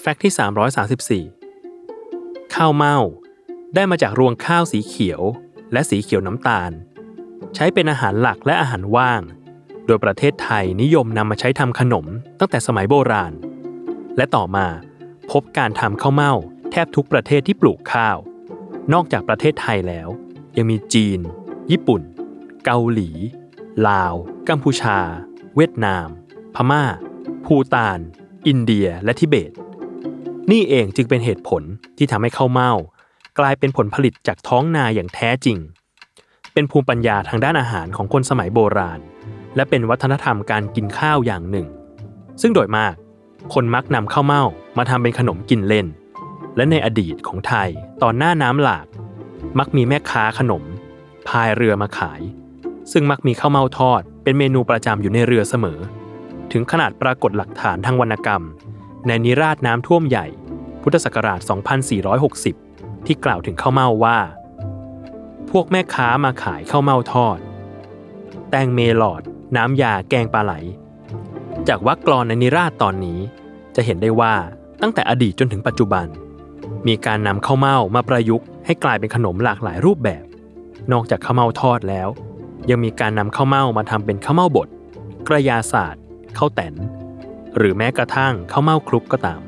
แฟกต์ที่ 334 ข้าวเม่า ได้มาจากรวงข้าวสีเขียว และสีเขียวน้ำตาล ใช้เป็นอาหารหลักและอาหารว่าง โดยประเทศไทยนิยมนำมาใช้ทำขนมตั้งแต่สมัยโบราณ และต่อมาพบการทำข้าวเม่าแทบทุกประเทศที่ปลูกข้าว นอกจากประเทศไทยแล้ว ยังมีจีน ญี่ปุ่น เกาหลี ลาว กัมพูชา เวียดนาม พม่า ภูตาน อินเดีย และทิเบต นี่เองจึงเป็นเหตุผลที่ทำให้ข้าวเม่ากลายเป็นผลผลิตจากท้องนาอย่างแท้จริง เป็นภูมิปัญญาทางด้านอาหารของคนสมัยโบราณ และเป็นวัฒนธรรมการกินข้าวอย่างหนึ่ง ซึ่งโดยมาก คนมักนำข้าวเม่ามาทำเป็นขนมกินเล่น และในอดีตของไทยตอนหน้าน้ำหลาก มักมีแม่ค้าขนม พายเรือมาขาย ซึ่งมักมีข้าวเม่าทอด เป็นเมนูประจำอยู่ในเรือเสมอ ถึงขนาดปรากฏหลักฐานทางวรรณกรรม ในนิราศน้ำท่วมใหญ่ พุทธศักราช 2460 ที่กล่าวถึงข้าวเม่าว่า พวกแม่ค้ามาขายข้าวเม่าทอด แตงเมลอด น้ำยาแกงปลาไหล จากวรรคกลอนในนิราศตอนนี้ จะเห็นได้ว่าตั้งแต่อดีตจนถึงปัจจุบัน มีการนำข้าวเม่ามาประยุกต์ให้กลายเป็นขนมหลากหลายรูปแบบ นอกจากข้าวเม่าทอดแล้ว ยังมีการนำข้าวเม่ามาทำเป็นข้าวเม่าบดกระยาศาสตร์ข้าวแตน หรือแม้กระทั่งข้าวเม่าคลุกก็ตาม